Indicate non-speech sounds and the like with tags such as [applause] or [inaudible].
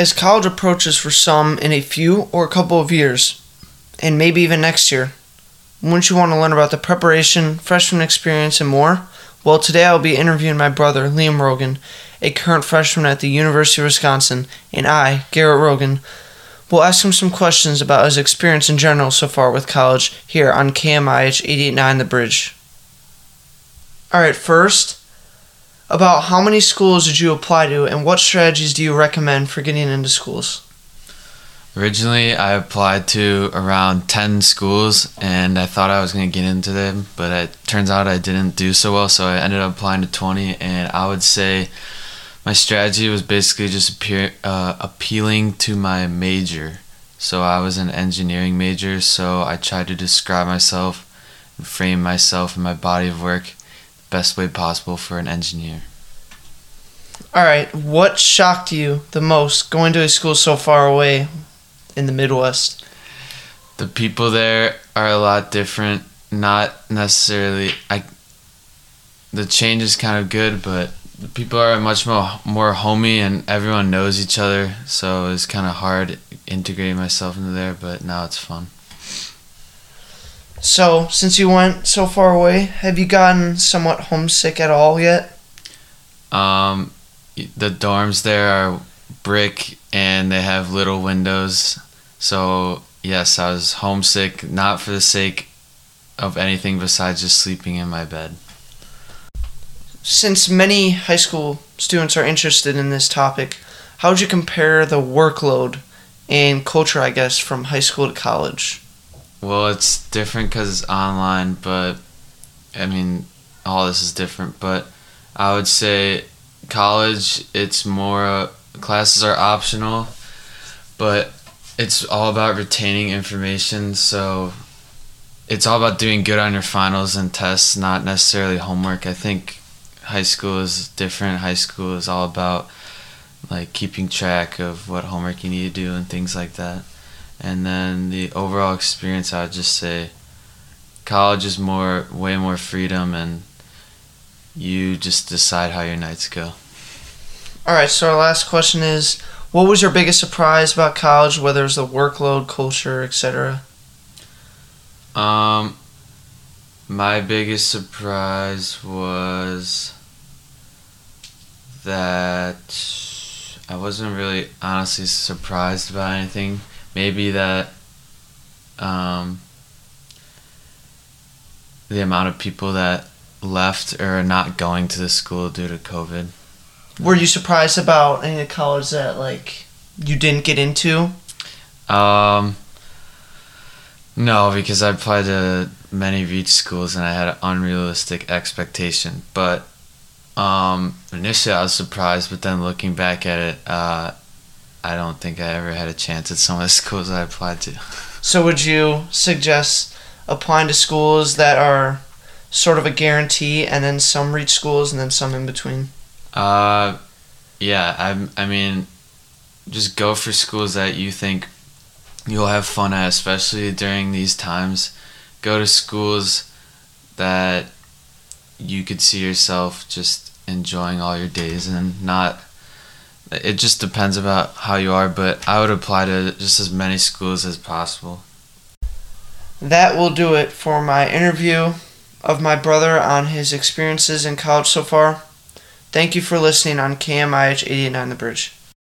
As college approaches for some in a few or a couple of years, and maybe even next year, wouldn't you want to learn about the preparation, freshman experience, and more? Well, today I'll be interviewing my brother, Liam Rogan, a current freshman at the University of Wisconsin, and I, Garrett Rogan, will ask him some questions about his experience in general so far with college here on KMIH 889 The Bridge. Alright, first, about how many schools did you apply to and what strategies do you recommend for getting into schools? Originally, I applied to around 10 schools and I thought I was going to get into them, but it turns out I didn't do so well, so I ended up applying to 20. And I would say my strategy was basically just appear, uh, appealing to my major. So I was an engineering major, so I tried to describe myself and frame myself and my body of work best way possible for an engineer. All right, what shocked you the most going to a school so far away in the Midwest? The people there are a lot different. Not necessarily. I. The change is kind of good, but the people are much more more homey and everyone knows each other. So it's kind of hard integrating myself into there, but now it's fun. So, since you went so far away, have you gotten somewhat homesick at all yet? Um, the dorms there are brick and they have little windows. So, yes, I was homesick, not for the sake of anything besides just sleeping in my bed. Since many high school students are interested in this topic, how would you compare the workload and culture, I guess, from high school to college? Well, it's different because it's online, but I mean, all this is different. But I would say college, it's more uh, classes are optional, but it's all about retaining information. So it's all about doing good on your finals and tests, not necessarily homework. I think high school is different. High school is all about like keeping track of what homework you need to do and things like that and then the overall experience i would just say college is more way more freedom and you just decide how your nights go. All right so our last question is what was your biggest surprise about college whether it's the workload culture etc um my biggest surprise was that i wasn't really honestly surprised about anything maybe that um, the amount of people that left or are not going to the school due to COVID. Were you surprised about any of the college that like you didn't get into? Um, no, because I applied to many Reach schools and I had an unrealistic expectation. But um, initially I was surprised, but then looking back at it, uh, I don't think I ever had a chance at some of the [laughs] schools I applied to. So would you suggest applying to schools that are sort of a guarantee and then some reach schools and then some in between? Uh yeah, I I mean just go for schools that you think you'll have fun at, especially during these times. Go to schools that you could see yourself just enjoying all your days and not it just depends about how you are, but I would apply to just as many schools as possible. That will do it for my interview of my brother on his experiences in college so far. Thank you for listening on KMIH 89 The Bridge.